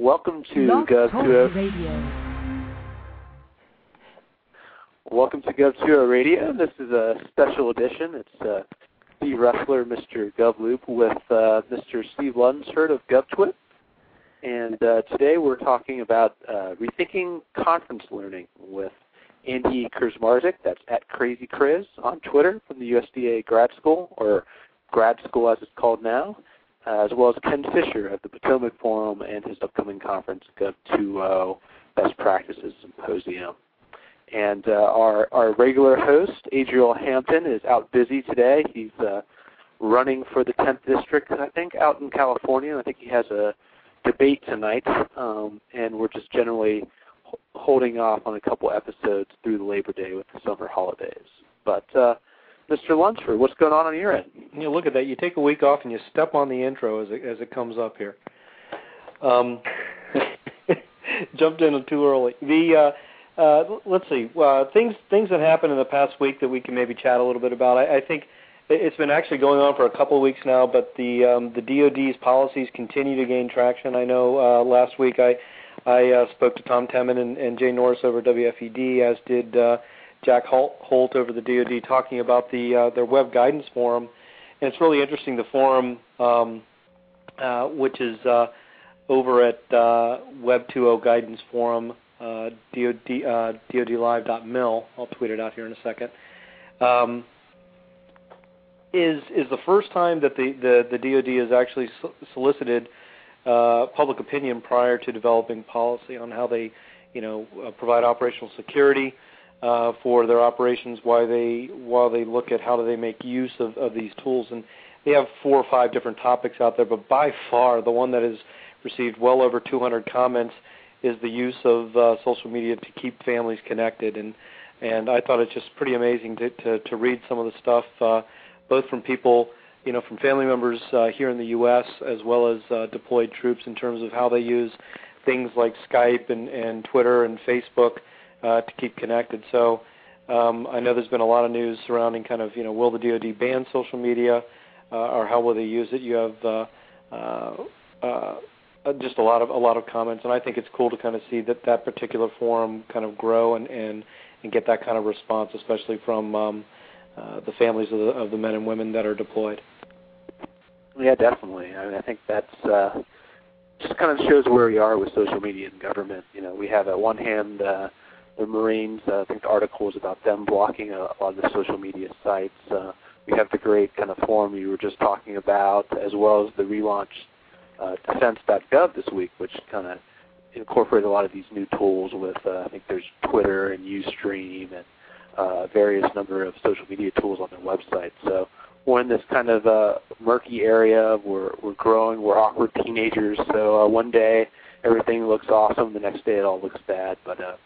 Welcome to Blog Gov Talk 2 Radio. Welcome to Gov 2 Radio. This is a special edition. It's uh, the Ressler, Mr. GovLoop, with uh, Mr. Steve Lunceford of GovTwit. And uh, today we're talking about uh, rethinking conference learning with Andy Krzmarzick. That's at Crazy Kriz on Twitter from the USDA Grad School, or Grad School as it's called now, as well as Ken Fischer of the Potomac Forum and his upcoming conference, Gov2O Best Practices Symposium. And uh, our, our regular host, Adriel Hampton, is out busy today. He's uh, running for the 10th district, I think, out in California. I think he has a debate tonight, um, and we're just generally holding off on a couple episodes through the Labor Day with the summer holidays. But uh, Mr. Lunceford, what's going on on your end? You look at that. You take a week off and you step on the intro as it as it comes up here. Um, jumped in too early. The uh, uh, let's see uh, things things that happened in the past week that we can maybe chat a little bit about. I, I think it- it's been actually going on for a couple of weeks now, but the um, the DoD's policies continue to gain traction. I know uh, last week I I uh, spoke to Tom Temin and, and Jay Norris over WFED, as did uh, Jack Holt, over the DoD, talking about the uh, their web guidance forum. And it's really interesting. The forum, um, uh, which is uh, over at uh, Web2O Guidance Forum, uh, DOD, uh, DoDlive.mil. I'll tweet it out here in a second. Um, is is the first time that the the, the DoD has actually so- solicited uh, public opinion prior to developing policy on how they, you know, uh, provide operational security uh, for their operations. Why they while they look at how do they make use of, of these tools, and they have four or five different topics out there. But by far, the one that has received well over 200 comments is the use of uh, social media to keep families connected. And and I thought it's just pretty amazing to to, to read some of the stuff, uh, both from people you know, from family members uh, here in the U.S. as well as uh, deployed troops in terms of how they use things like Skype and, and Twitter and Facebook uh, to keep connected. So um, I know there's been a lot of news surrounding kind of, you know, will the DoD ban social media uh, or how will they use it? You have uh, uh, uh, just a lot of a lot of comments, and I think it's cool to kind of see that that particular forum kind of grow and and, and get that kind of response, especially from um, uh, the families of the, of the men and women that are deployed. Yeah, definitely. I mean, I think that's uh, just kind of shows where we are with social media and government. You know, we have at one hand uh, the Marines. Uh, I think the article was about them blocking a, a lot of the social media sites. Uh, we have the great kind of forum you were just talking about, as well as the relaunch uh, defense.gov this week, which kind of incorporated a lot of these new tools with, uh, I think there's Twitter and Ustream and uh, various number of social media tools on their website. So we're in this kind of uh, murky area. We're we're growing. We're awkward teenagers. So uh, one day everything looks awesome. The next day it all looks bad. But uh,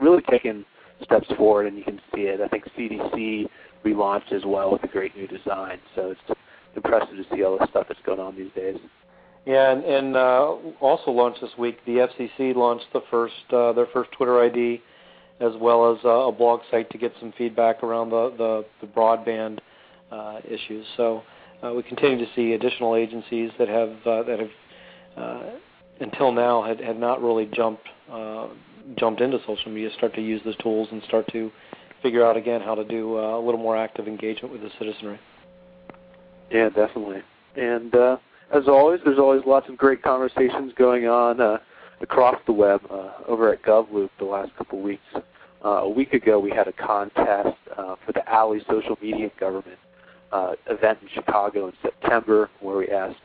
really taking steps forward, and you can see it. I think CDC relaunched as well with a great new design. So it's impressive to see all the stuff that's going on these days. Yeah, and, and uh, also launched this week, the FCC launched the first uh, their first Twitter ID, as well as uh, a blog site to get some feedback around the the, the broadband uh, issues. So uh, we continue to see additional agencies that have uh, that have uh, until now had, had not really jumped uh, jumped into social media start to use those tools and start to figure out again how to do uh, a little more active engagement with the citizenry. Yeah, definitely. And uh, as always, there's always lots of great conversations going on uh, across the web uh, over at GovLoop the last couple of weeks. Uh, a week ago, we had a contest uh, for the Alley Social Media Government event in Chicago in September, where we asked,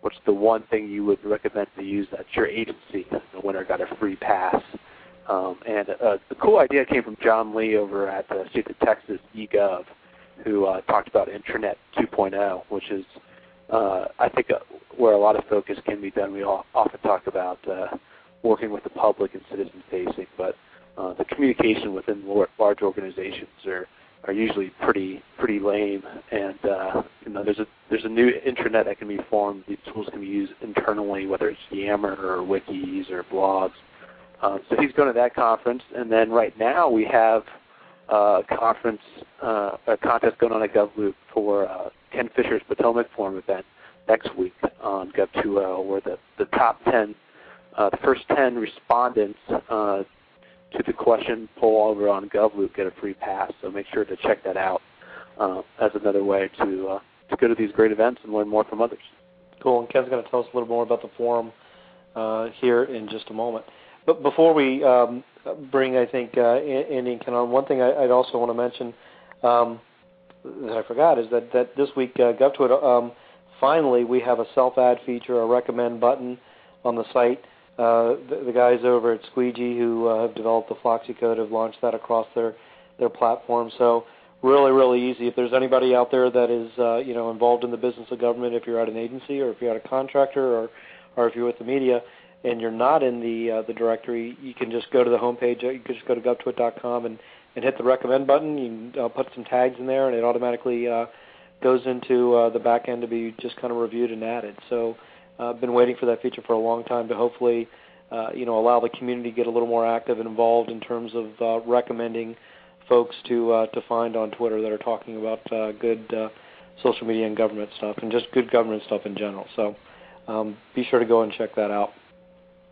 "What's the one thing you would recommend to use at your agency?" The winner got a free pass. Um, and uh, the cool idea came from John Lee over at the state of Texas eGov, who uh, talked about Intranet 2.0, which is, uh, I think, uh, where a lot of focus can be done. We all, often talk about uh, working with the public and citizen facing, but uh, the communication within large organizations are are usually pretty pretty lame. And uh, you know, there's a there's a new intranet that can be formed. These tools can be used internally, whether it's Yammer or wikis or blogs. Um, so he's going to that conference, and then right now we have uh, a conference, uh, a contest going on at GovLoop for uh, Ken Fischer's Potomac Forum event next week on Gov2O, where the, the top 10 uh, the first 10 respondents uh, to the question poll over on GovLoop get a free pass. So make sure to check that out uh, as another way to uh, to go to these great events and learn more from others. Cool. And Ken's going to tell us a little more about the forum uh, here in just a moment. But before we um, bring, I think, uh, Andy and Ken on, one thing I, would also want to mention um, that I forgot is that, that this week, uh, GovTwit, um, finally we have a self-ad feature, a recommend button on the site. Uh, the, the, guys over at Squeegee who uh, have developed the Floxy code have launched that across their, their platform. So really, really easy. If there's anybody out there that is, uh, you know, involved in the business of government, if you're at an agency or if you're at a contractor or, or if you're with the media, and you're not in the uh, the directory, you can just go to the homepage. You can just go to govtwit.com and and hit the recommend button. You can uh, put some tags in there, and it automatically uh, goes into uh, the back end to be just kind of reviewed and added. So uh, I've been waiting for that feature for a long time to hopefully, uh, you know, allow the community to get a little more active and involved in terms of uh, recommending folks to uh, to find on Twitter that are talking about uh, good uh, social media and government stuff, and just good government stuff in general. So um, be sure to go and check that out.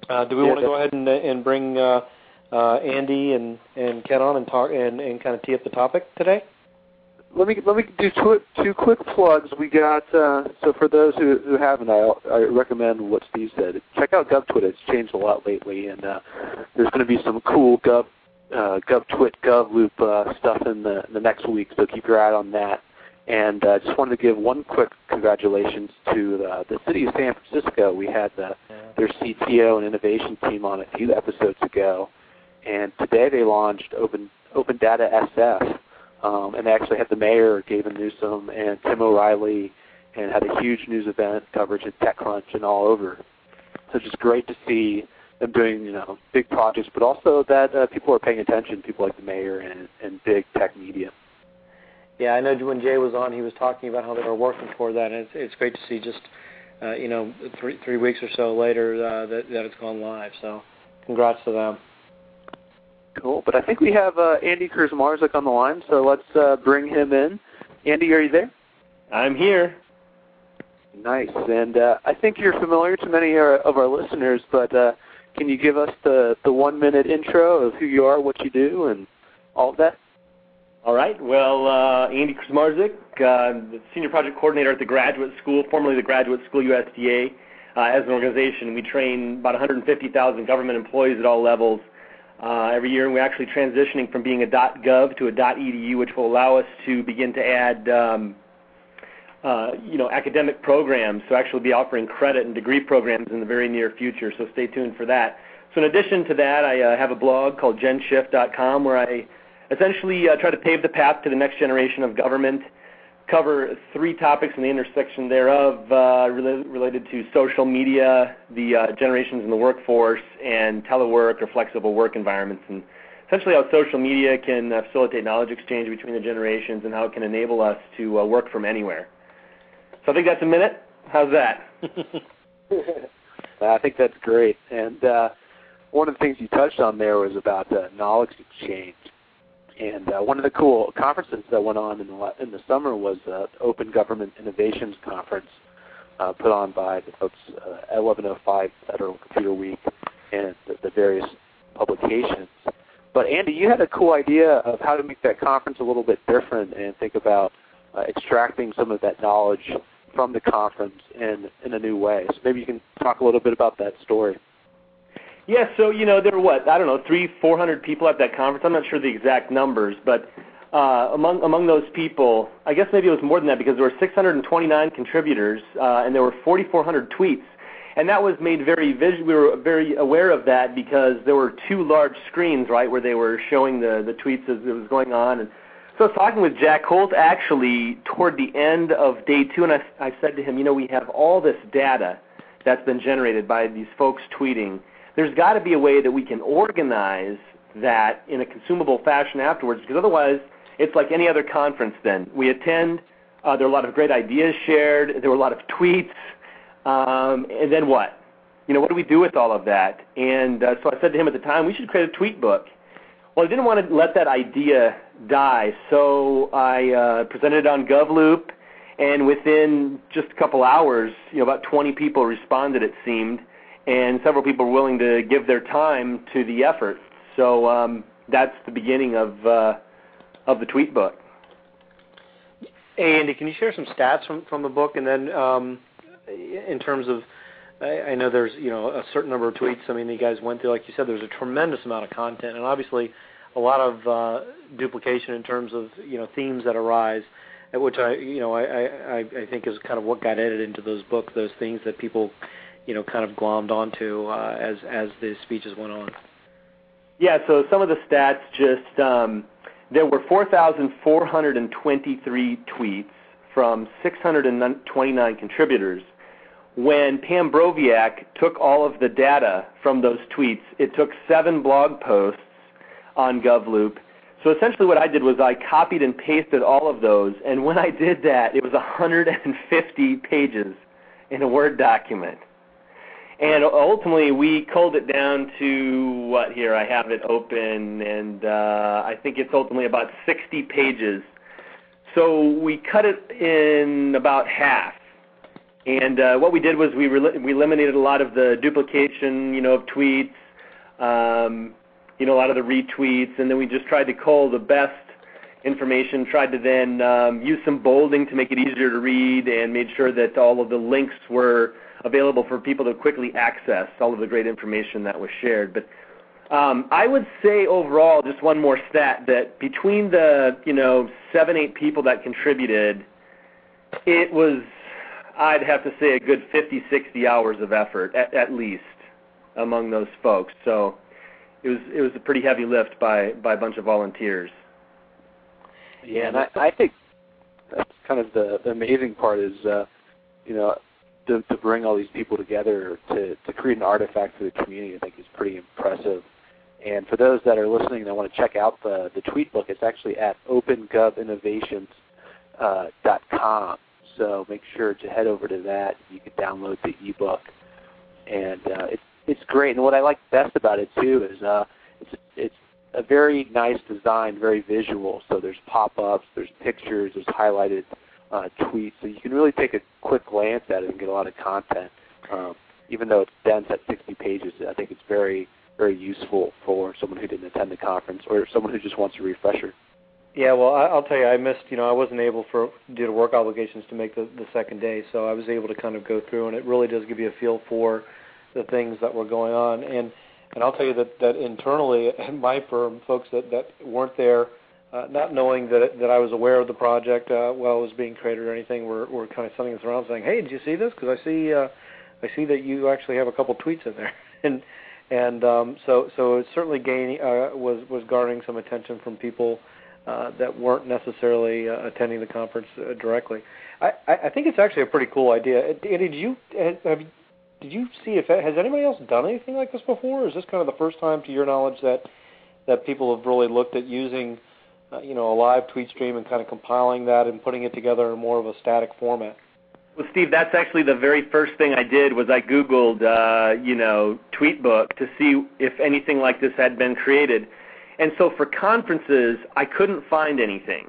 Uh, do we yeah, want to go ahead and, and bring uh, uh, Andy and, and Ken on and talk and, and kind of tee up the topic today? Let me let me do two, two quick plugs. We got uh, so for those who, who haven't, I, I recommend what Steve said. Check out GovTwit. It's changed a lot lately, and uh, there's going to be some cool Gov uh, GovTwit GovLoop uh, stuff in the in the next week. So keep your eye on that. And I uh, just wanted to give one quick congratulations to the, the city of San Francisco. We had the, their CTO and innovation team on a few episodes ago, and today they launched Open Open Data SF, um, and they actually had the mayor Gavin Newsom and Tim O'Reilly, and had a huge news event coverage at TechCrunch and all over. So it's just great to see them doing you know big projects, but also that uh, people are paying attention. People like the mayor and, and big tech media. Yeah, I know when Jay was on, he was talking about how they were working toward that, and it's, it's great to see just uh, you know three three weeks or so later uh, that that it's gone live. So, congrats to them. Cool, but I think we have uh, Andy Krzmarzick on the line, so let's uh, bring him in. Andy, are you there? I'm here. Nice, and uh, I think you're familiar to many of our listeners, but uh, can you give us the the one minute intro of who you are, what you do, and all of that? All right. Well, uh, Andy Krzmarzick, uh, the senior project coordinator at the Graduate School, formerly the Graduate School USDA. Uh, as an organization, we train about 150,000 government employees at all levels uh, every year, and we're actually transitioning from being a .gov to a .edu, which will allow us to begin to add, um, uh, you know, academic programs. So actually, be offering credit and degree programs in the very near future. So stay tuned for that. So in addition to that, I uh, have a blog called GenShift.com where I essentially uh, try to pave the path to the next generation of government, cover three topics in the intersection thereof uh, related, related to social media, the uh, generations in the workforce, and telework or flexible work environments, and essentially how social media can uh, facilitate knowledge exchange between the generations and how it can enable us to uh, work from anywhere. So I think that's a minute. How's that? I think that's great. And uh, one of the things you touched on there was about knowledge exchange. And uh, one of the cool conferences that went on in the, in the summer was uh, Open Government Innovations Conference uh, put on by the folks uh, at 1105 Federal Computer Week and the, the various publications. But Andy, you had a cool idea of how to make that conference a little bit different and think about uh, extracting some of that knowledge from the conference in, in a new way. So maybe you can talk a little bit about that story. Yeah, so you know there were what I don't know three, four hundred people at that conference. I'm not sure the exact numbers, but uh, among among those people, I guess maybe it was more than that because there were 629 contributors uh, and there were 4,400 tweets, and that was made very visual. We were very aware of that because there were two large screens, right, where they were showing the the tweets as it was going on. And so I was talking with Jack Holt actually toward the end of day two, and I, I said to him, you know, we have all this data that's been generated by these folks tweeting there's got to be a way that we can organize that in a consumable fashion afterwards, because otherwise it's like any other conference then. We attend, uh, there are a lot of great ideas shared, there were a lot of tweets, um, and then what? You know, what do we do with all of that? And uh, so I said to him at the time, we should create a tweet book. Well, I didn't want to let that idea die, so I uh, presented it on GovLoop, and within just a couple hours, you know, about 20 people responded, it seemed, and several people were willing to give their time to the effort. So um, that's the beginning of uh, of the tweet book. Hey, Andy, can you share some stats from from the book, and then um, in terms of I, I know there's you know a certain number of tweets. I mean, you guys went through, like you said, there's a tremendous amount of content, and obviously a lot of uh, duplication in terms of you know themes that arise, which I you know I, I I think is kind of what got edited into those books, those things that people you know kind of glommed onto uh, as as the speeches went on. Yeah, so some of the stats just um, there were 4,423 tweets from 629 contributors. When Pam Broviak took all of the data from those tweets, it took seven blog posts on GovLoop. So essentially what I did was I copied and pasted all of those, and when I did that, it was 150 pages in a Word document. And ultimately, we culled it down to what here? I have it open, and uh, I think it's ultimately about 60 pages. So we cut it in about half. And uh, what we did was we, re- we eliminated a lot of the duplication, you know, of tweets, um, you know, a lot of the retweets, and then we just tried to cull the best information. Tried to then um, use some bolding to make it easier to read, and made sure that all of the links were available for people to quickly access all of the great information that was shared. But um, I would say overall, just one more stat, that between the you know seven eight people that contributed, it was I'd have to say a good 50 60 hours of effort at, at least among those folks. So it was it was a pretty heavy lift by by a bunch of volunteers. Yeah, and I, I think that's kind of the, the amazing part is uh, you know to, to bring all these people together to, to create an artifact for the community, I think is pretty impressive. And for those that are listening that want to check out the, the tweet book, it's actually at opengovinnovations.com. Uh, so make sure to head over to that. You can download the ebook, and uh, it's it's great. And what I like best about it too is uh, it's it's a very nice design, very visual. So there's pop-ups, there's pictures, there's highlighted uh, tweets. So you can really take a quick glance at it and get a lot of content. Um, even though it's dense at 60 pages, I think it's very, very useful for someone who didn't attend the conference or someone who just wants a refresher. Yeah, well, I'll tell you, I missed. You know, I wasn't able for due to work obligations to make the the second day, so I was able to kind of go through, and it really does give you a feel for the things that were going on. And and I'll tell you that that internally at my firm, folks that that weren't there uh, not knowing that that I was aware of the project uh, while it was being created or anything, were were kind of sending us around saying, "Hey, did you see this? Because I see uh, I see that you actually have a couple tweets in there." and and um, so so it certainly gaining uh, was was garnering some attention from people uh, that weren't necessarily uh, attending the conference uh, directly. I, I think it's actually a pretty cool idea. Did you have did you see if has anybody else done anything like this before? Or is this kind of the first time, to your knowledge, that that people have really looked at using uh, you know, a live tweet stream and kind of compiling that and putting it together in more of a static format? Well, Steve, that's actually the very first thing I did was I Googled, uh, you know, Tweetbook to see if anything like this had been created. And so for conferences, I couldn't find anything.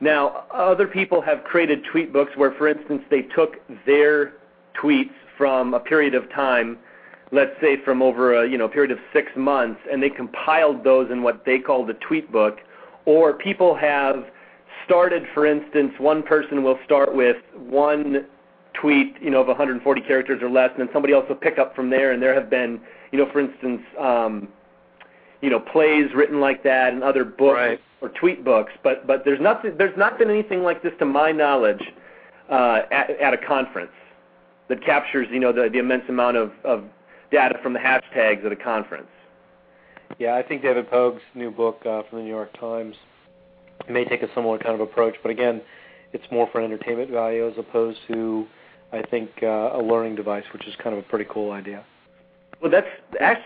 Now, other people have created tweetbooks where, for instance, they took their tweets from a period of time, let's say from over a you know period of six months, and they compiled those in what they called a tweetbook or people have started, for instance, one person will start with one tweet, you know, of 140 characters or less, and then somebody else will pick up from there. And there have been, you know, for instance, um, you know, plays written like that and other books right. or tweet books. But but there's nothing, there's not been anything like this to my knowledge uh, at, at a conference that captures, you know, the, the immense amount of, of data from the hashtags at a conference. Yeah, I think David Pogue's new book uh, from the New York Times may take a similar kind of approach, but again, it's more for entertainment value as opposed to, I think, uh, a learning device, which is kind of a pretty cool idea. Well, that's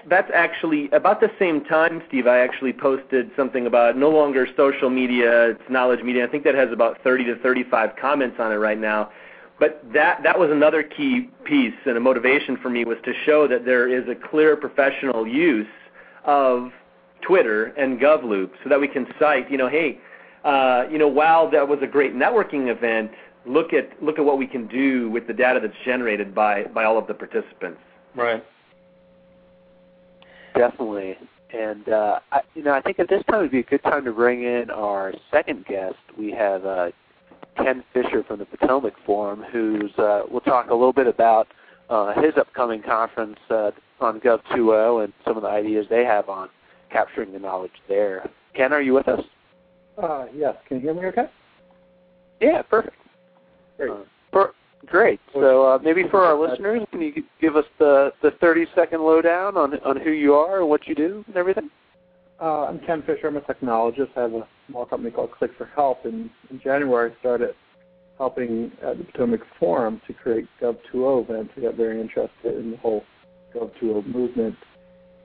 that's actually about the same time, Steve. I actually posted something about no longer social media; it's knowledge media. I think that has about 30 to 35 comments on it right now. But that that was another key piece and a motivation for me was to show that there is a clear professional use of Twitter and GovLoop so that we can cite, you know, hey, uh, you know, wow, that was a great networking event, look at look at what we can do with the data that's generated by by all of the participants. Right. definitely. And uh, I, you know, I think at this time it would be a good time to bring in our second guest. We have uh, Ken Fischer from the Potomac Forum, who's uh, we'll talk a little bit about uh, his upcoming conference uh, on Gov2O and some of the ideas they have on capturing the knowledge there. Ken, are you with us? Uh, yes. Can you hear me okay? Yeah, perfect. Great. Uh, per- great. So uh, maybe for our listeners, can you give us the, the 30 second lowdown on, on who you are and what you do and everything? Uh, I'm Ken Fischer. I'm a technologist. I have a small company called Click for Help. And in January, I started helping at the Potomac Forum to create Gov2O events. I got very interested in the whole Gov2O movement.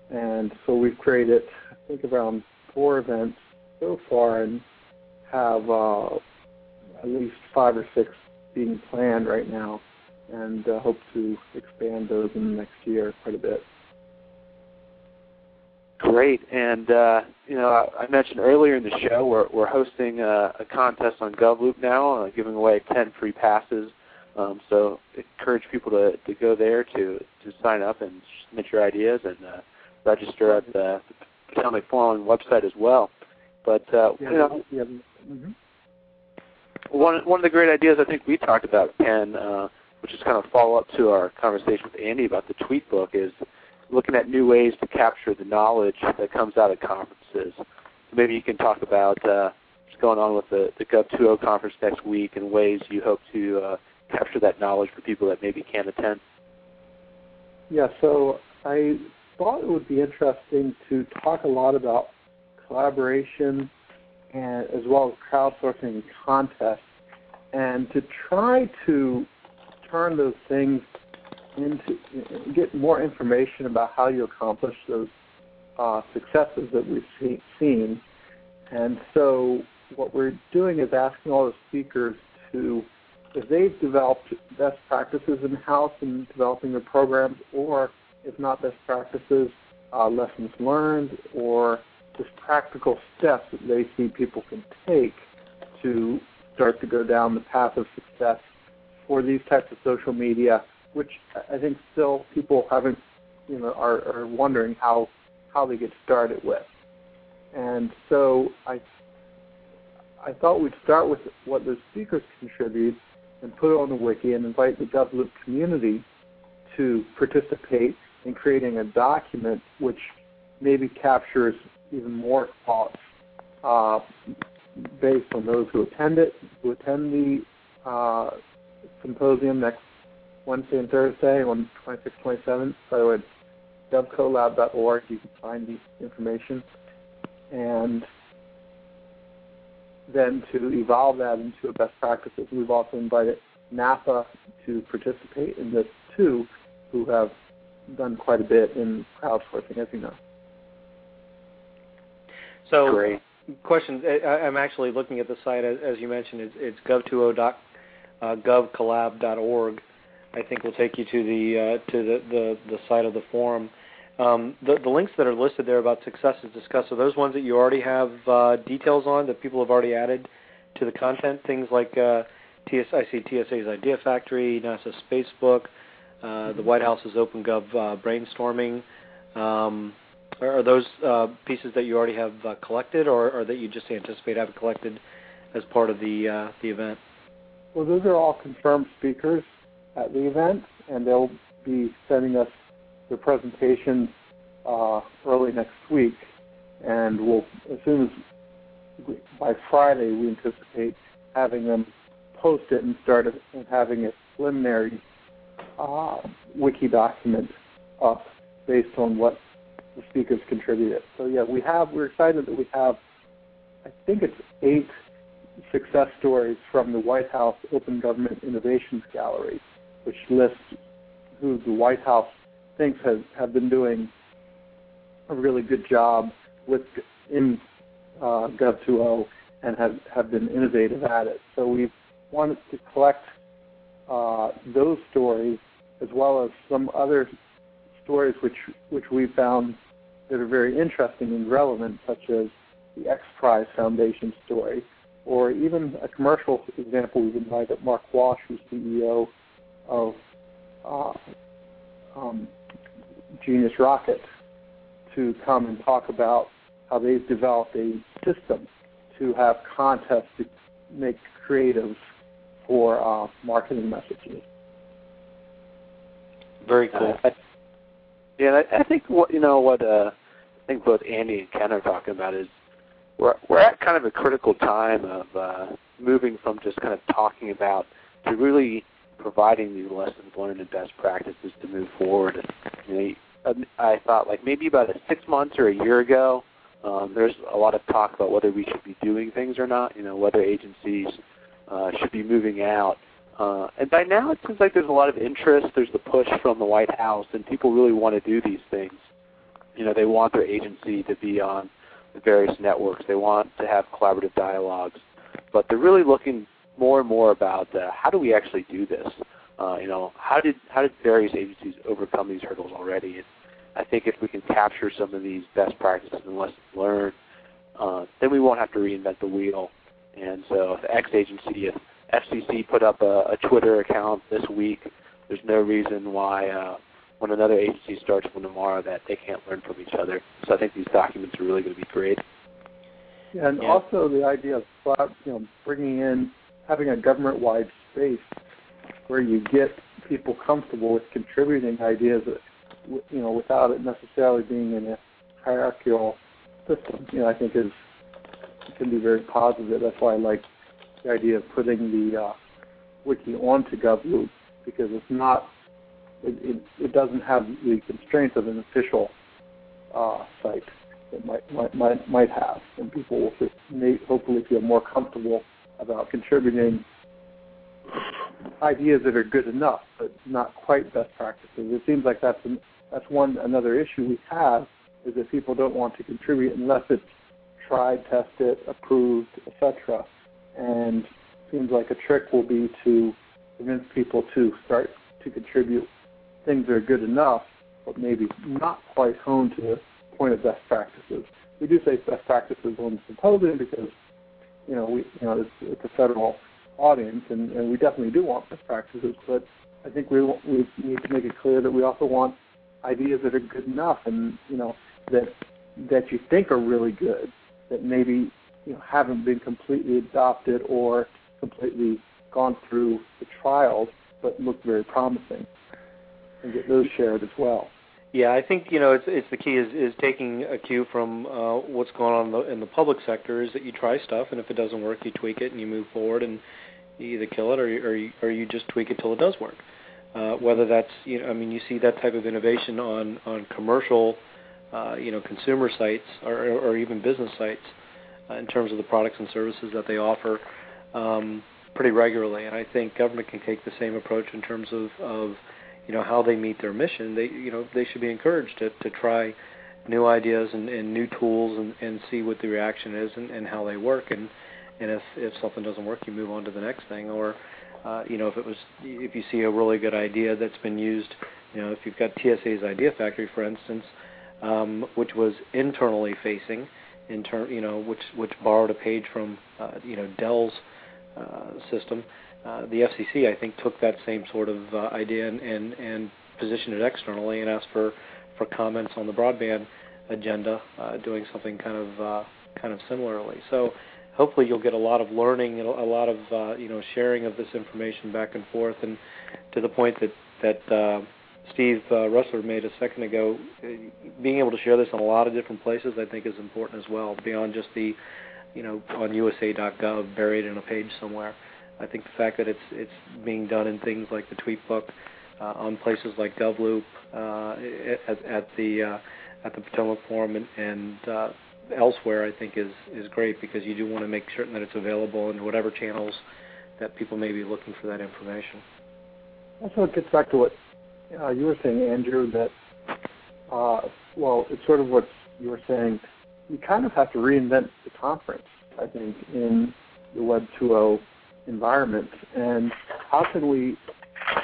And so we've created, I think, around four events so far and have uh, at least five or six being planned right now and uh, hope to expand those in the next year quite a bit. Great, and uh, you know I mentioned earlier in the show we're we're hosting a, a contest on GovLoop now, uh, giving away 10 free passes. Um, so encourage people to, to go there to to sign up and submit your ideas and uh, register at the Potomac Forum website as well. But uh, Yeah, you know, yeah, mm-hmm. one one of the great ideas I think we talked about, Ken, uh, which is kind of follow up to our conversation with Andy about the tweet book, is looking at new ways to capture the knowledge that comes out of conferences. So maybe you can talk about uh, what's going on with the, the Gov2O conference next week and ways you hope to uh, capture that knowledge for people that maybe can't attend. Yeah, so I thought it would be interesting to talk a lot about collaboration and as well as crowdsourcing contests and to try to turn those things into get more information about how you accomplish those uh, successes that we've see, seen. And so what we're doing is asking all the speakers to, if they've developed best practices in house in developing their programs, or if not best practices, uh, lessons learned, or just practical steps that they see people can take to start to go down the path of success for these types of social media, which I think still people haven't, you know, are, are wondering how how they get started with. And so I I thought we'd start with what the speakers contribute and put it on the wiki and invite the GovLoop community to participate in creating a document which maybe captures even more thoughts uh, based on those who attend it, who attend the uh, symposium next Wednesday and Thursday on 26th, 27th. By the way, it's govcolab.org. You can find the information. And then to evolve that into a best practices, we've also invited NASA to participate in this too, who have done quite a bit in crowdsourcing, as you know. So, Great. question. I, I'm actually looking at the site as, as you mentioned. It's, it's gov2o dot uh, I think will take you to the uh, to the, the, the site of the forum. Um, the, the links that are listed there about successes discussed are those ones that you already have uh, details on that people have already added to the content. Things like uh, TS, I see TSA's Idea Factory, NASA's Spacebook, uh, the White House's OpenGov uh, brainstorming. Um, are are those uh, pieces that you already have uh, collected, or, or that you just anticipate having collected as part of the uh, the event? Well, those are all confirmed speakers at the event, and they'll be sending us their presentations uh, early next week. And we'll, as soon as by Friday, we anticipate having them post it and start it, and having a preliminary uh, wiki document up based on what the speakers contributed. So yeah, we have. We're excited that we have. I think it's eight success stories from the White House Open Government Innovations Gallery, which lists who the White House thinks has have been doing a really good job with in uh, Gov2O and have have been innovative at it. So we wanted to collect uh, those stories as well as some other stories which which we found that are very interesting and relevant, such as the X Prize Foundation story, or even a commercial example. We've invited Mark Walsh, who's CEO of uh, um, Genius Rocket, to come and talk about how they've developed a system to have contests to make creatives for uh, marketing messages. Very cool. Uh, yeah, I, I think what you know what uh, I think both Andy and Ken are talking about is we're we're at kind of a critical time of uh, moving from just kind of talking about to really providing these lessons learned and best practices to move forward. You know, um, I thought like maybe about six months or a year ago, um, there's a lot of talk about whether we should be doing things or not. You know, whether agencies uh, should be moving out. Uh, and by now, it seems like there's a lot of interest. There's the push from the White House, and people really want to do these things. You know, they want their agency to be on the various networks. They want to have collaborative dialogues, but they're really looking more and more about uh, how do we actually do this. Uh, you know, how did how did various agencies overcome these hurdles already? And I think if we can capture some of these best practices and lessons learned, uh, then we won't have to reinvent the wheel. And so, if the X agency, if FCC put up a, a Twitter account this week, there's no reason why uh, when another agency starts one tomorrow that they can't learn from each other. So I think these documents are really going to be great. And yeah. also the idea of you know bringing in having a government-wide space where you get people comfortable with contributing ideas, you know, without it necessarily being in a hierarchical system. You know, I think is can be very positive. That's why I like the idea of putting the uh, wiki onto GovLoop because it's not it, it, it doesn't have the constraints of an official uh, site that might, might might might have, and people will hopefully feel more comfortable about contributing ideas that are good enough, but not quite best practices. It seems like that's an, that's one another issue we have is that people don't want to contribute unless it's tried, tested, approved, etc. And it seems like a trick will be to convince people to start to contribute things that are good enough, but maybe not quite honed to the point of best practices. We do say best practices on the symposium because you know we you know it's, it's a federal audience, and, and we definitely do want best practices, but I think we we need to make it clear that we also want ideas that are good enough, and you know that that you think are really good, that maybe you know haven't been completely adopted or completely gone through the trials, but look very promising, and get those shared as well. Yeah, I think you know it's it's the key is is taking a cue from uh, what's going on in the, in the public sector is that you try stuff and if it doesn't work you tweak it and you move forward and you either kill it or or you, or you just tweak it till it does work. Uh, whether that's you know I mean you see that type of innovation on on commercial uh, you know consumer sites or or even business sites uh, in terms of the products and services that they offer um, pretty regularly and I think government can take the same approach in terms of of you know how they meet their mission, they you know they should be encouraged to to try new ideas and, and new tools and, and see what the reaction is and, and how they work. And and if if something doesn't work you move on to the next thing. Or uh, you know if it was if you see a really good idea that's been used you know if you've got TSA's Idea Factory for instance um, which was internally facing in term you know which which borrowed a page from uh, you know Dell's uh, system the FCC, I think, took that same sort of uh, idea and, and, and positioned it externally and asked for, for comments on the broadband agenda, uh, doing something kind of uh, kind of similarly. So hopefully you'll get a lot of learning and a lot of uh, you know sharing of this information back and forth, and to the point that that uh, Steve uh, made a second ago, being able to share this in a lot of different places, I think, is important as well, beyond just the you know on USA.gov buried in a page somewhere. I think the fact that it's it's being done in things like the Tweetbook, uh, on places like GovLoop, uh, at, at the uh, at the Potomac Forum and, and uh, elsewhere, I think is is great because you do want to make certain that it's available in whatever channels that people may be looking for that information. Also, it gets back to what uh, you were saying, Andrew. That uh, well, it's sort of what you were saying. You kind of have to reinvent the conference. I think in the Web 2.0 environment, and how can we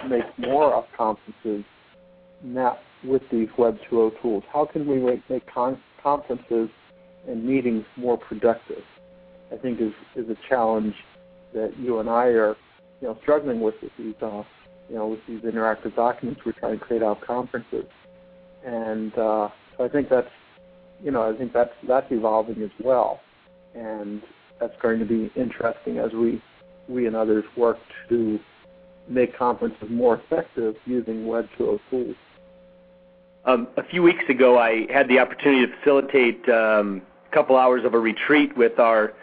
make more of conferences now with these Web 2.0 tools? How can we make, con- conferences and meetings more productive? I think is is a challenge that you and I are, you know, struggling with with these, uh, you know, with these interactive documents we're trying to create out of conferences, and uh, so I think that's you know, I think that's that's evolving as well, and that's going to be interesting as we we and others work to make conferences more effective using Web 2.0 tools. Um, a few weeks ago, I had the opportunity to facilitate um, a couple hours of a retreat with our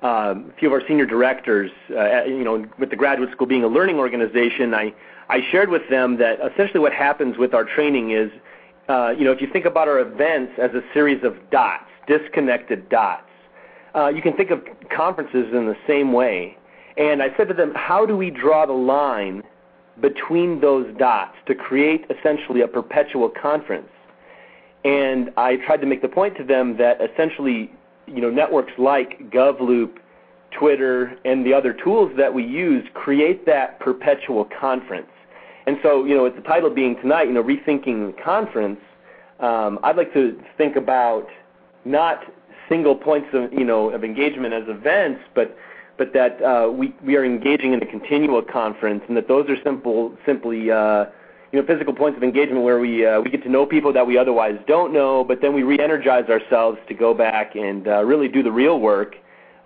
um, a few of our senior directors. Uh, you know, with the graduate school being a learning organization, I I shared with them that essentially what happens with our training is, uh, you know, if you think about our events as a series of dots, disconnected dots, uh, you can think of conferences in the same way. And I said to them, how do we draw the line between those dots to create essentially a perpetual conference? And I tried to make the point to them that essentially, you know, networks like GovLoop, Twitter, and the other tools that we use create that perpetual conference. And so, you know, with the title being tonight, you know, rethinking the conference, um, I'd like to think about not single points of you know of engagement as events, but but that uh, we we are engaging in a continual conference, and that those are simple simply. Uh, you know, physical points of engagement where we uh, we get to know people that we otherwise don't know, but then we re-energize ourselves to go back and uh, really do the real work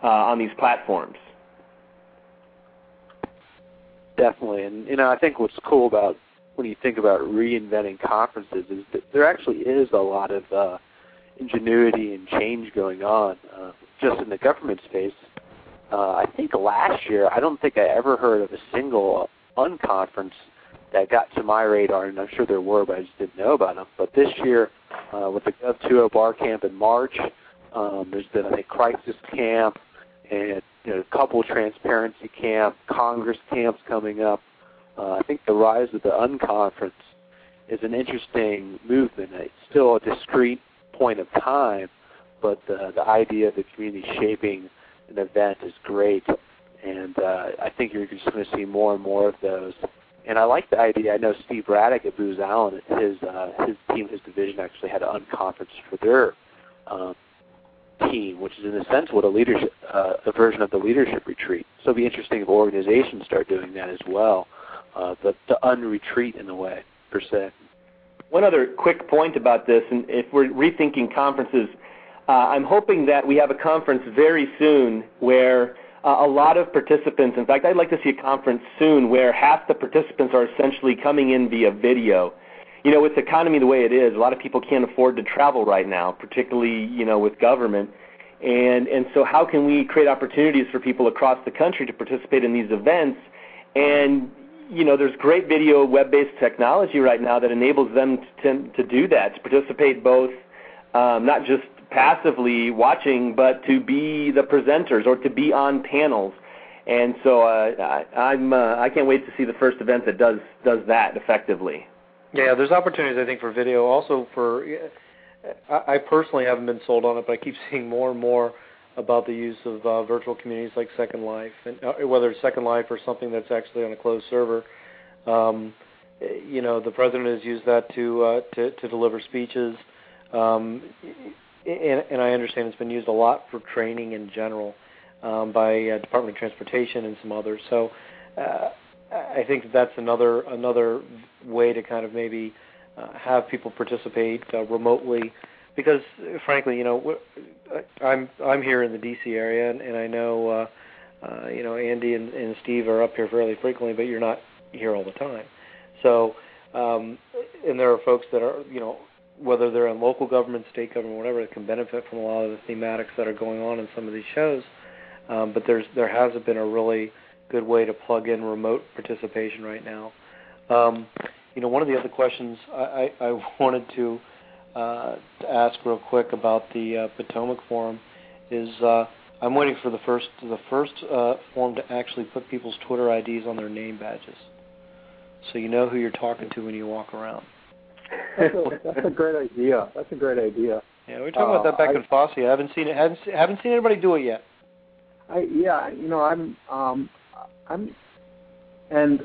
uh, on these platforms. Definitely, and you know, I think what's cool about when you think about reinventing conferences is that there actually is a lot of uh, ingenuity and change going on uh, just in the government space. Uh, I think last year, I don't think I ever heard of a single unconference that got to my radar, and I'm sure there were, but I just didn't know about them. But this year, uh, with the Gov 2.0 Bar Camp in March, um, there's been think Crisis Camp, and you know, a couple transparency camp, Congress camps coming up. Uh, I think the rise of the unconference is an interesting movement. It's still a discrete point of time, but the, the idea of the community shaping an event is great, and uh, I think you're just going to see more and more of those. And I like the idea. I know Steve Radick at Booz Allen, his uh, his team, his division actually had an unconference for their um, team, which is in a sense what a leadership, uh, a version of the leadership retreat. So it'd be interesting if organizations start doing that as well, uh, the the unretreat in a way per se. One other quick point about this, and if we're rethinking conferences, uh, I'm hoping that we have a conference very soon where uh, a lot of participants, in fact, I'd like to see a conference soon where half the participants are essentially coming in via video. You know, with the economy the way it is, a lot of people can't afford to travel right now, particularly, you know, with government. And, and so how can we create opportunities for people across the country to participate in these events? And, you know, there's great video web-based technology right now that enables them to, to do that, to participate both um, not just passively watching, but to be the presenters or to be on panels. And so uh, I, I'm uh, I can't wait to see the first event that does does that effectively. Yeah, there's opportunities I think for video, also for. I personally haven't been sold on it, but I keep seeing more and more about the use of uh, virtual communities like Second Life, and uh, whether it's Second Life or something that's actually on a closed server. Um, you know, the president has used that to uh, to, to deliver speeches, um, and, and I understand it's been used a lot for training in general um, by uh, Department of Transportation and some others. So. Uh, I think that's another another way to kind of maybe uh, have people participate uh, remotely, because frankly, you know, I'm I'm here in the D.C. area, and, and I know, uh, uh, you know, Andy and, and Steve are up here fairly frequently, but you're not here all the time. So, um, and there are folks that are, you know, whether they're in local government, state government, whatever, that can benefit from a lot of the thematics that are going on in some of these shows. Um, but there's there hasn't been a really good way to plug in remote participation right now. Um, you know, one of the other questions I, I, I wanted to, uh, to ask real quick about the uh, Potomac Forum is uh, I'm waiting for the first the first uh, forum to actually put people's Twitter IDs on their name badges, so you know who you're talking to when you walk around. That's a, that's a great idea. That's a great idea. Yeah, we were talking uh, about that back I, in FOSE. I haven't seen it. Haven't haven't seen anybody do it yet. I yeah, you know, I'm um, I'm, and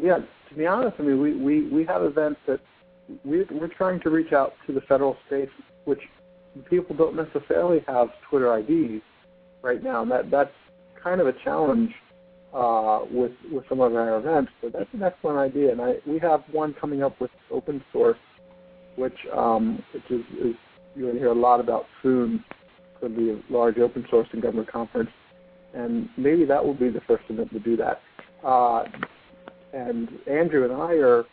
yeah, to be honest, I mean, we we we have events that we we're trying to reach out to the federal states, which people don't necessarily have Twitter IDs right now. And that that's kind of a challenge uh, with with some of our events. But that's an excellent idea, and I we have one coming up with open source, which um, which is, is you're going to hear a lot about soon for the large open source and government conference, and maybe that will be the first event to do that. Uh, and Andrew and I are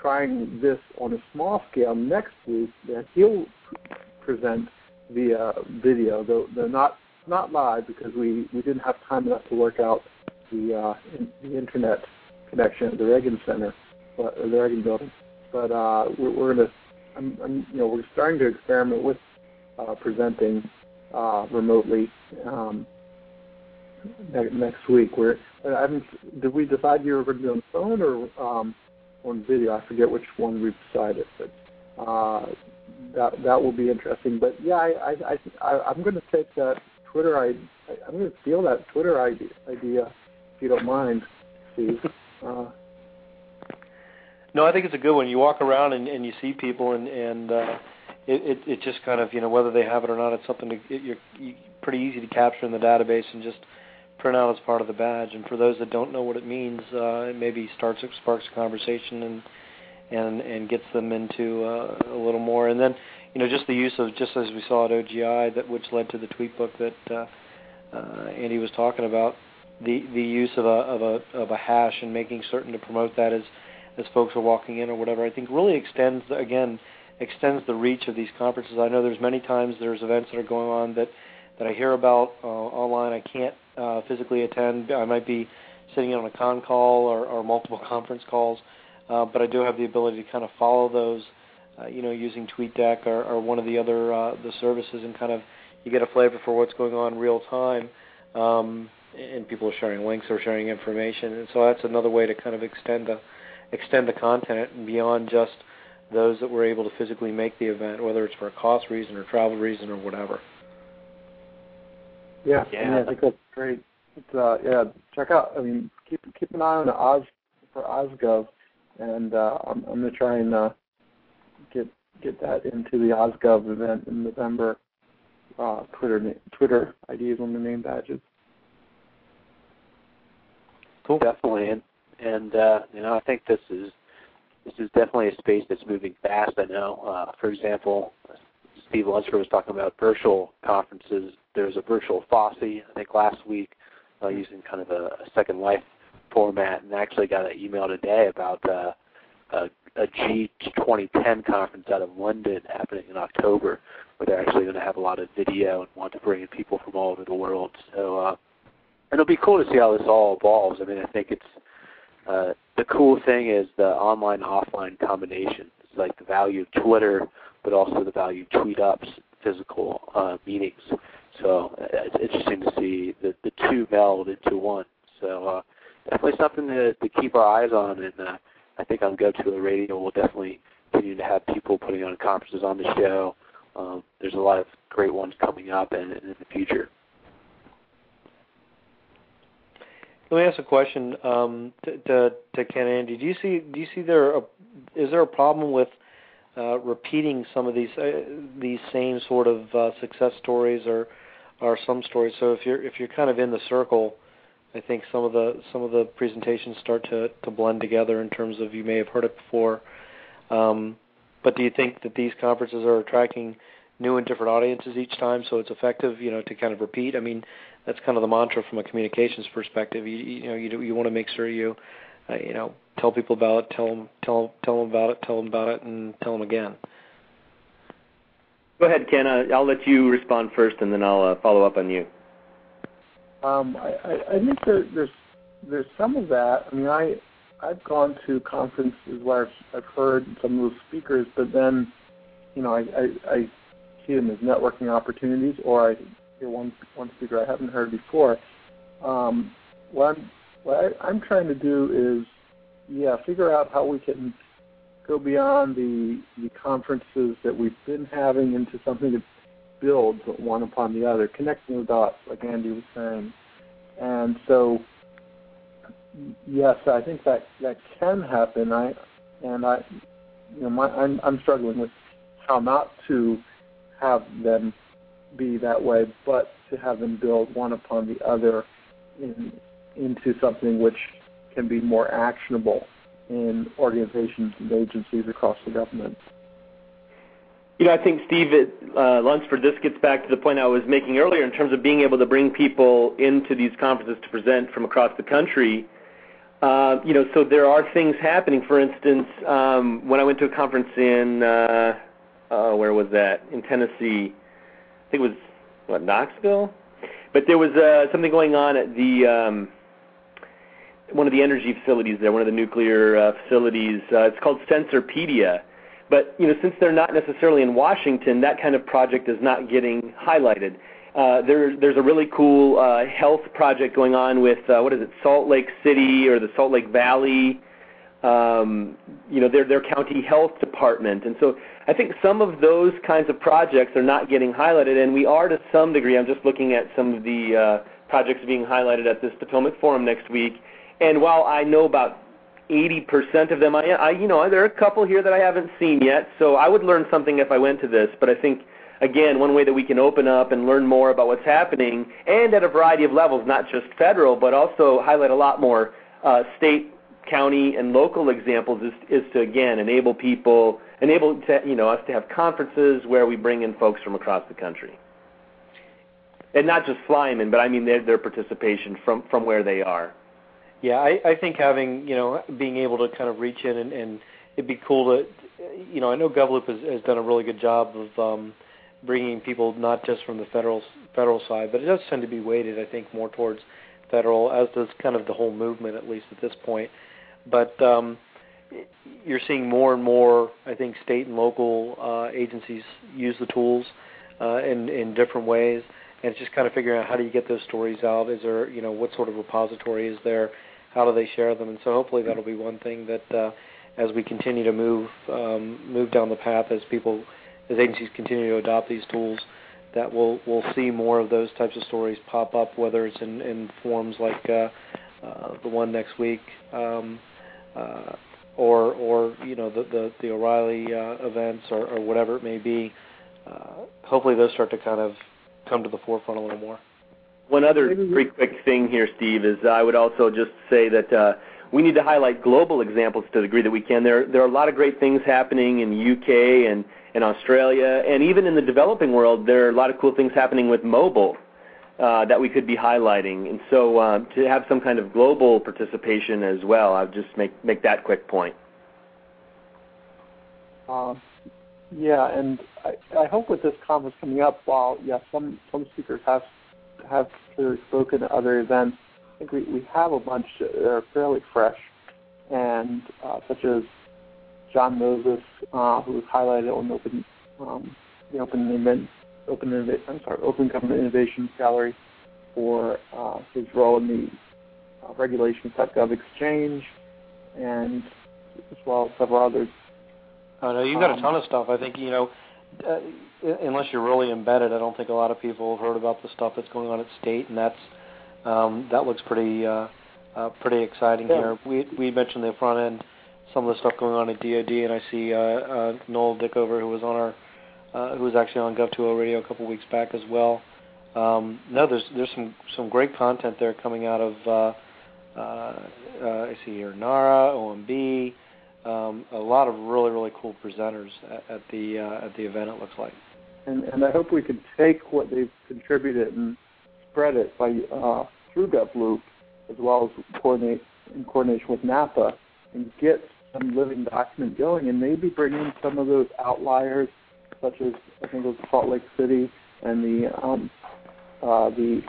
trying this on a small scale next week. That he'll present via video, though they're not not live because we, we didn't have time enough to work out the uh, in, the internet connection at the Reagan Center, but the Reagan Building. But uh, we're, we're gonna, I'm, I'm, you know, we're starting to experiment with uh, presenting uh, remotely um, next, next week. We're, I haven't, did we decide you were going to be on phone or um, on video? I forget which one we've decided, but uh, that that will be interesting. But yeah, I, I, I I'm going to take that Twitter. I I'm going to steal that Twitter idea, idea if you don't mind, Steve. Uh, no, I think it's a good one. You walk around and, and you see people, and and uh, it, it it just kind of you know whether they have it or not, it's something to it, you're you, pretty easy to capture in the database and just print out as part of the badge. And for those that don't know what it means, uh, it maybe starts sparks a conversation and and and gets them into uh, a little more. And then you know just the use of just as we saw at OGI that which led to the tweet book that uh, uh, Andy was talking about the the use of a of a of a hash and making certain to promote that as as folks are walking in or whatever. I think really extends again extends the reach of these conferences. I know there's many times there's events that are going on that that I hear about uh, online. I can't uh, physically attend. I might be sitting on a con call or, or multiple conference calls, uh, but I do have the ability to kind of follow those. Uh, you know, using TweetDeck or, or one of the other uh, the services, and kind of you get a flavor for what's going on real time. Um, and people are sharing links or sharing information, and so that's another way to kind of extend the extend the content beyond just those that were able to physically make the event, whether it's for a cost reason or travel reason or whatever. Yeah, yeah, I think that's great. It's, uh, yeah, check out. I mean, keep keep an eye on the Oz for OSGov, and uh, I'm, I'm going to try and uh, get get that into the OSGov event in November. Uh, Twitter Twitter IDs on the name badges. Cool. Definitely, and and uh, you know I think this is this is definitely a space that's moving fast. I know, uh, for example, Steve Lunceford was talking about virtual conferences. There's a virtual FOSE, I think last week, uh, using kind of a, a Second Life format, and actually got an email today about uh, a, a G2010 conference out of London happening in October, where they're actually going to have a lot of video and want to bring in people from all over the world. So uh, it'll be cool to see how this all evolves. I mean, I think it's uh, the cool thing is the online offline combination. It's like the value of Twitter, but also the value of tweet ups, physical uh, meetings. So uh, it's interesting to see the the two meld into one. So uh, definitely something to, to keep our eyes on, and uh, I think on Gov2O Radio we'll definitely continue to have people putting on conferences on the show. Um, there's a lot of great ones coming up and, and in the future. Let me ask a question um, to, to, to Ken and Andy. Do you see do you see there a, is there a problem with uh, repeating some of these uh, these same sort of uh, success stories or or some stories? So if you're if you're kind of in the circle, I think some of the some of the presentations start to to blend together in terms of you may have heard it before. Um, but do you think that these conferences are attracting new and different audiences each time, so it's effective, you know, to kind of repeat? I mean, that's kind of the mantra from a communications perspective. You you know you you want to make sure you uh, you know tell people about it, tell them tell tell them about it, tell them about it, and tell them again. Go ahead, Ken. Uh, I'll let you respond first, and then I'll uh, follow up on you. Um, I, I, I think there, there's there's some of that. I mean, I I've gone to conferences where I've, I've heard some of those speakers, but then, you know, I, I, I see them as networking opportunities, or I hear one one speaker I haven't heard before. Um, what I'm what I, I'm trying to do is, yeah, figure out how we can go beyond the the conferences that we've been having into something that builds one upon the other, connecting the dots, like Andy was saying. And so, yes, I think that that can happen. I and I, you know, my, I'm I'm struggling with how not to have them be that way, but to have them build one upon the other in, into something which can be more actionable in organizations and agencies across the government. You know, I think Steve uh, Lunceford, this gets back to the point I was making earlier in terms of being able to bring people into these conferences to present from across the country. Uh, you know, so there are things happening. For instance, um, when I went to a conference in uh, uh, where was that? In Tennessee, I think it was what Knoxville, but there was uh, something going on at the um, one of the energy facilities there, one of the nuclear uh, facilities. Uh, it's called Sensorpedia but you know, since they're not necessarily in Washington, that kind of project is not getting highlighted. Uh, there, there's a really cool uh, health project going on with uh, what is it, Salt Lake City or the Salt Lake Valley, um, you know, their their county health department. And so I think some of those kinds of projects are not getting highlighted, and we are to some degree. I'm just looking at some of the uh, projects being highlighted at this Potomac Forum next week. And while I know about 80% of them. I, I, you know, there are a couple here that I haven't seen yet, so I would learn something if I went to this. But I think, again, one way that we can open up and learn more about what's happening, and at a variety of levels, not just federal, but also highlight a lot more uh, state, county, and local examples, is, is to again enable people, enable to, you know us to have conferences where we bring in folks from across the country, and not just fly in, but I mean their their participation from from where they are. Yeah, I, I think having you know being able to kind of reach in and, and it'd be cool to, you know, I know GovLoop has, has done a really good job of um, bringing people not just from the federal federal side, but it does tend to be weighted, I think, more towards federal, as does kind of the whole movement, at least at this point. But um, you're seeing more and more, I think, state and local uh, agencies use the tools uh, in in different ways, and it's just kind of figuring out how do you get those stories out. Is there, you know, what sort of repository is there? how do they share them? And so hopefully that'll be one thing that uh, as we continue to move um, move down the path as people as agencies continue to adopt these tools, that we'll we'll see more of those types of stories pop up, whether it's in, in forms like uh, uh, the one next week, um, uh, or or you know the the, the O'Reilly uh, events or, or whatever it may be. Uh, hopefully those start to kind of come to the forefront a little more. One other pretty quick thing here, Steve, is I would also just say that uh, we need to highlight global examples to the degree that we can. There, there are a lot of great things happening in the UK and in Australia, and even in the developing world, there are a lot of cool things happening with mobile uh, that we could be highlighting. And so, uh, to have some kind of global participation as well, I'll just make make that quick point. Um, yeah, and I, I hope with this conference coming up, while yeah, some some speakers have have clearly spoken at other events. I think we, we have a bunch that are fairly fresh, and uh, such as John Moses, uh, who was highlighted on the Open um, the Open Invent, Open I'm sorry, Open Government Innovation Gallery for uh, his role in the uh, regulations.gov exchange, and as well as several others. Oh no, you've got um, a ton of stuff. I think you know uh, unless you're really embedded, I don't think a lot of people have heard about the stuff that's going on at state, and that's um, that looks pretty uh, uh, pretty exciting yeah. here. We we mentioned the front end, some of the stuff going on at DoD, and I see uh, uh, Noel Dickover, who was on our uh, who was actually on Gov2O Radio a couple weeks back as well. Um, no, there's there's some some great content there coming out of uh, uh, uh, I see here NARA, OMB um, a lot of really really cool presenters at, at the uh, at the event. It looks like. And and I hope we can take what they've contributed and spread it by uh, through GovLoop as well as coordinate in coordination with NAPA and get some living document going and maybe bring in some of those outliers such as I think it was Salt Lake City and the um, uh, the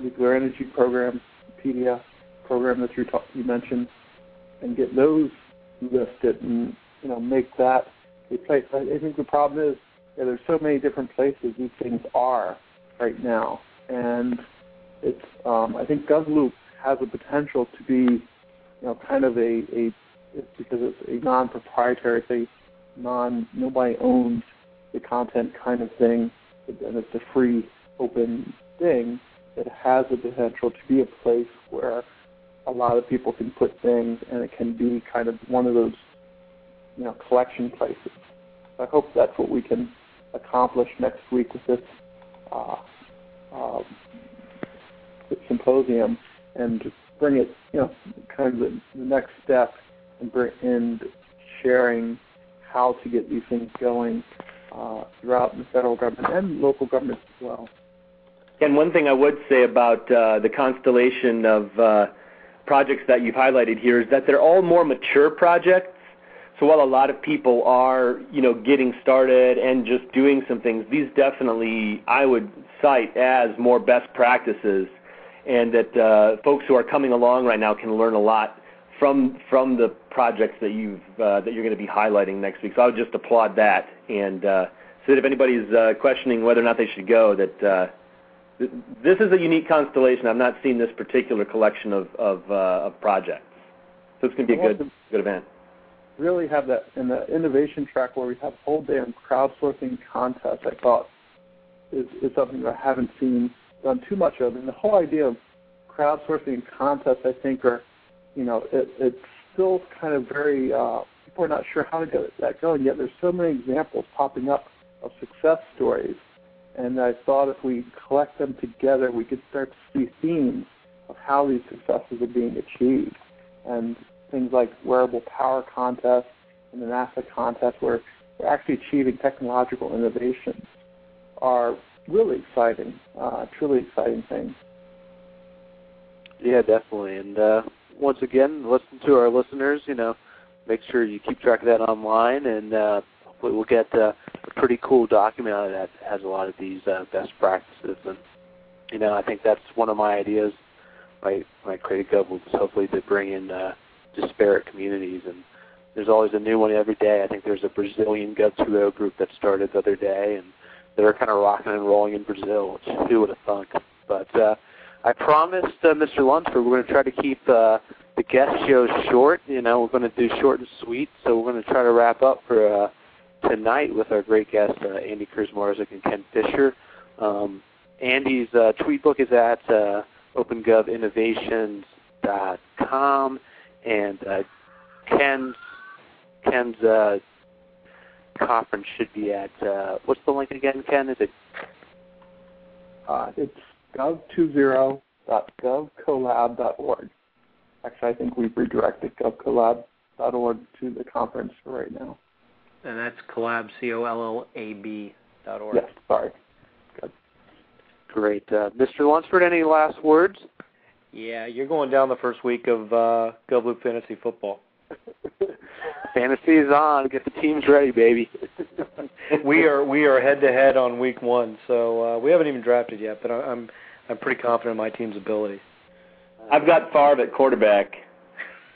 nuclear energy program PDF program that you talk, you mentioned and get those listed and you know make that a place. I, think the problem is yeah, there's so many different places these things are right now, and it's um, I think GovLoop has the potential to be you know kind of a, a because it's a non-proprietary, a non nobody owns the content kind of thing, and it's a free open thing that has the potential to be a place where a lot of people can put things, and it can be kind of one of those, you know, collection places. I hope that's what we can accomplish next week with this uh, uh, symposium, and bring it, you know, kind of the, the next step, and bring in sharing how to get these things going, uh, throughout the federal government and local governments as well. And one thing I would say about uh, the constellation of uh, projects that you've highlighted here is that they're all more mature projects. So while a lot of people are, you know, getting started and just doing some things, these definitely I would cite as more best practices, and that uh, folks who are coming along right now can learn a lot from from the projects that you've uh, that you're going to be highlighting next week. So I would just applaud that, and uh, so that if anybody's uh, questioning whether or not they should go, that uh, th- this is a unique constellation. I've not seen this particular collection of of, uh, of projects, so it's going to be a good good event. Really have that in the innovation track where we have whole day on crowdsourcing contests. I thought is, is something that I haven't seen done too much of, and the whole idea of crowdsourcing contests, I think, are you know, it, it's still kind of very, uh, people are not sure how to get that going, yet there's so many examples popping up of success stories. And I thought if we collect them together, we could start to see themes of how these successes are being achieved. And things like wearable power contests and the NASA contest where we're actually achieving technological innovations are really exciting, uh, truly exciting things. Yeah, definitely. And uh, once again, listen to our listeners. You know, make sure you keep track of that online, and uh, hopefully we'll get uh, a pretty cool document out of that has a lot of these uh, best practices. And you know, I think that's one of my ideas. My my creative gov was hopefully to bring in uh, disparate communities, and there's always a new one every day. I think there's a Brazilian Gov2O group that started the other day, and they're kind of rocking and rolling in Brazil, which who would have thunk? But uh, I promised uh, Mr. Lunceford we're going to try to keep uh, the guest shows short. You know, we're going to do short and sweet. So we're going to try to wrap up for uh, tonight with our great guests, uh, Andy Krzmarzick and Ken Fischer. Um, Andy's uh, tweet book is at uh, opengovinnovations.com, and uh, Ken's Ken's uh, conference should be at uh, what's the link again, Ken? Is it? Uh, it's gov20.govcollab.org. Actually, I think we've redirected govcollab.org to the conference for right now. And that's collab, C-O-L-L-A-B dot org. Yes, sorry. Good. Great. Uh, Mr. Lunceford, any last words? Yeah, you're going down the first week of uh, GovLoop Fantasy Football. Fantasy is on. Get the teams ready, baby. we are we are head to head on week one, so uh, we haven't even drafted yet. But I, I'm I'm pretty confident in my team's ability. I've got Favre at quarterback.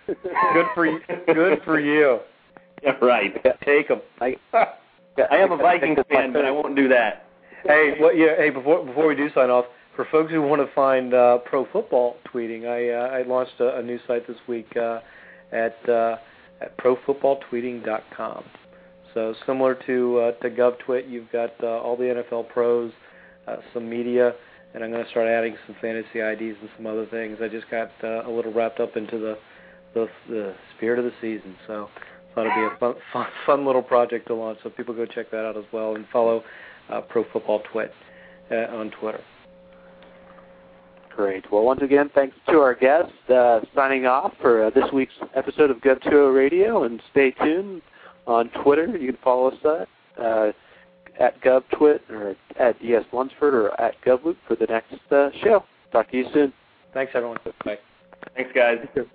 good for you. Good for you. Yeah, right. Take him. I, I am a Vikings fan, but I won't do that. Hey, well, yeah. Hey, before before we do sign off, for folks who want to find uh, pro football tweeting, I uh, I launched a, a new site this week uh, at uh, at profootballtweeting.com. So similar to uh, to GovTwit, you've got uh, all the NFL pros, uh, some media, and I'm going to start adding some fantasy IDs and some other things. I just got uh, a little wrapped up into the, the the spirit of the season, so thought it'd be a fun, fun fun little project to launch. So people go check that out as well and follow uh, Pro Football Twit uh, on Twitter. Great. Well, once again, thanks to our guests. Uh, signing off for uh, this week's episode of Gov2O Radio, and stay tuned on Twitter. You can follow us at uh, at GovTwit or at DS Lunceford or at GovLoop for the next uh, show. Talk to you soon. Thanks, everyone. Bye. Thanks, guys. Thank you.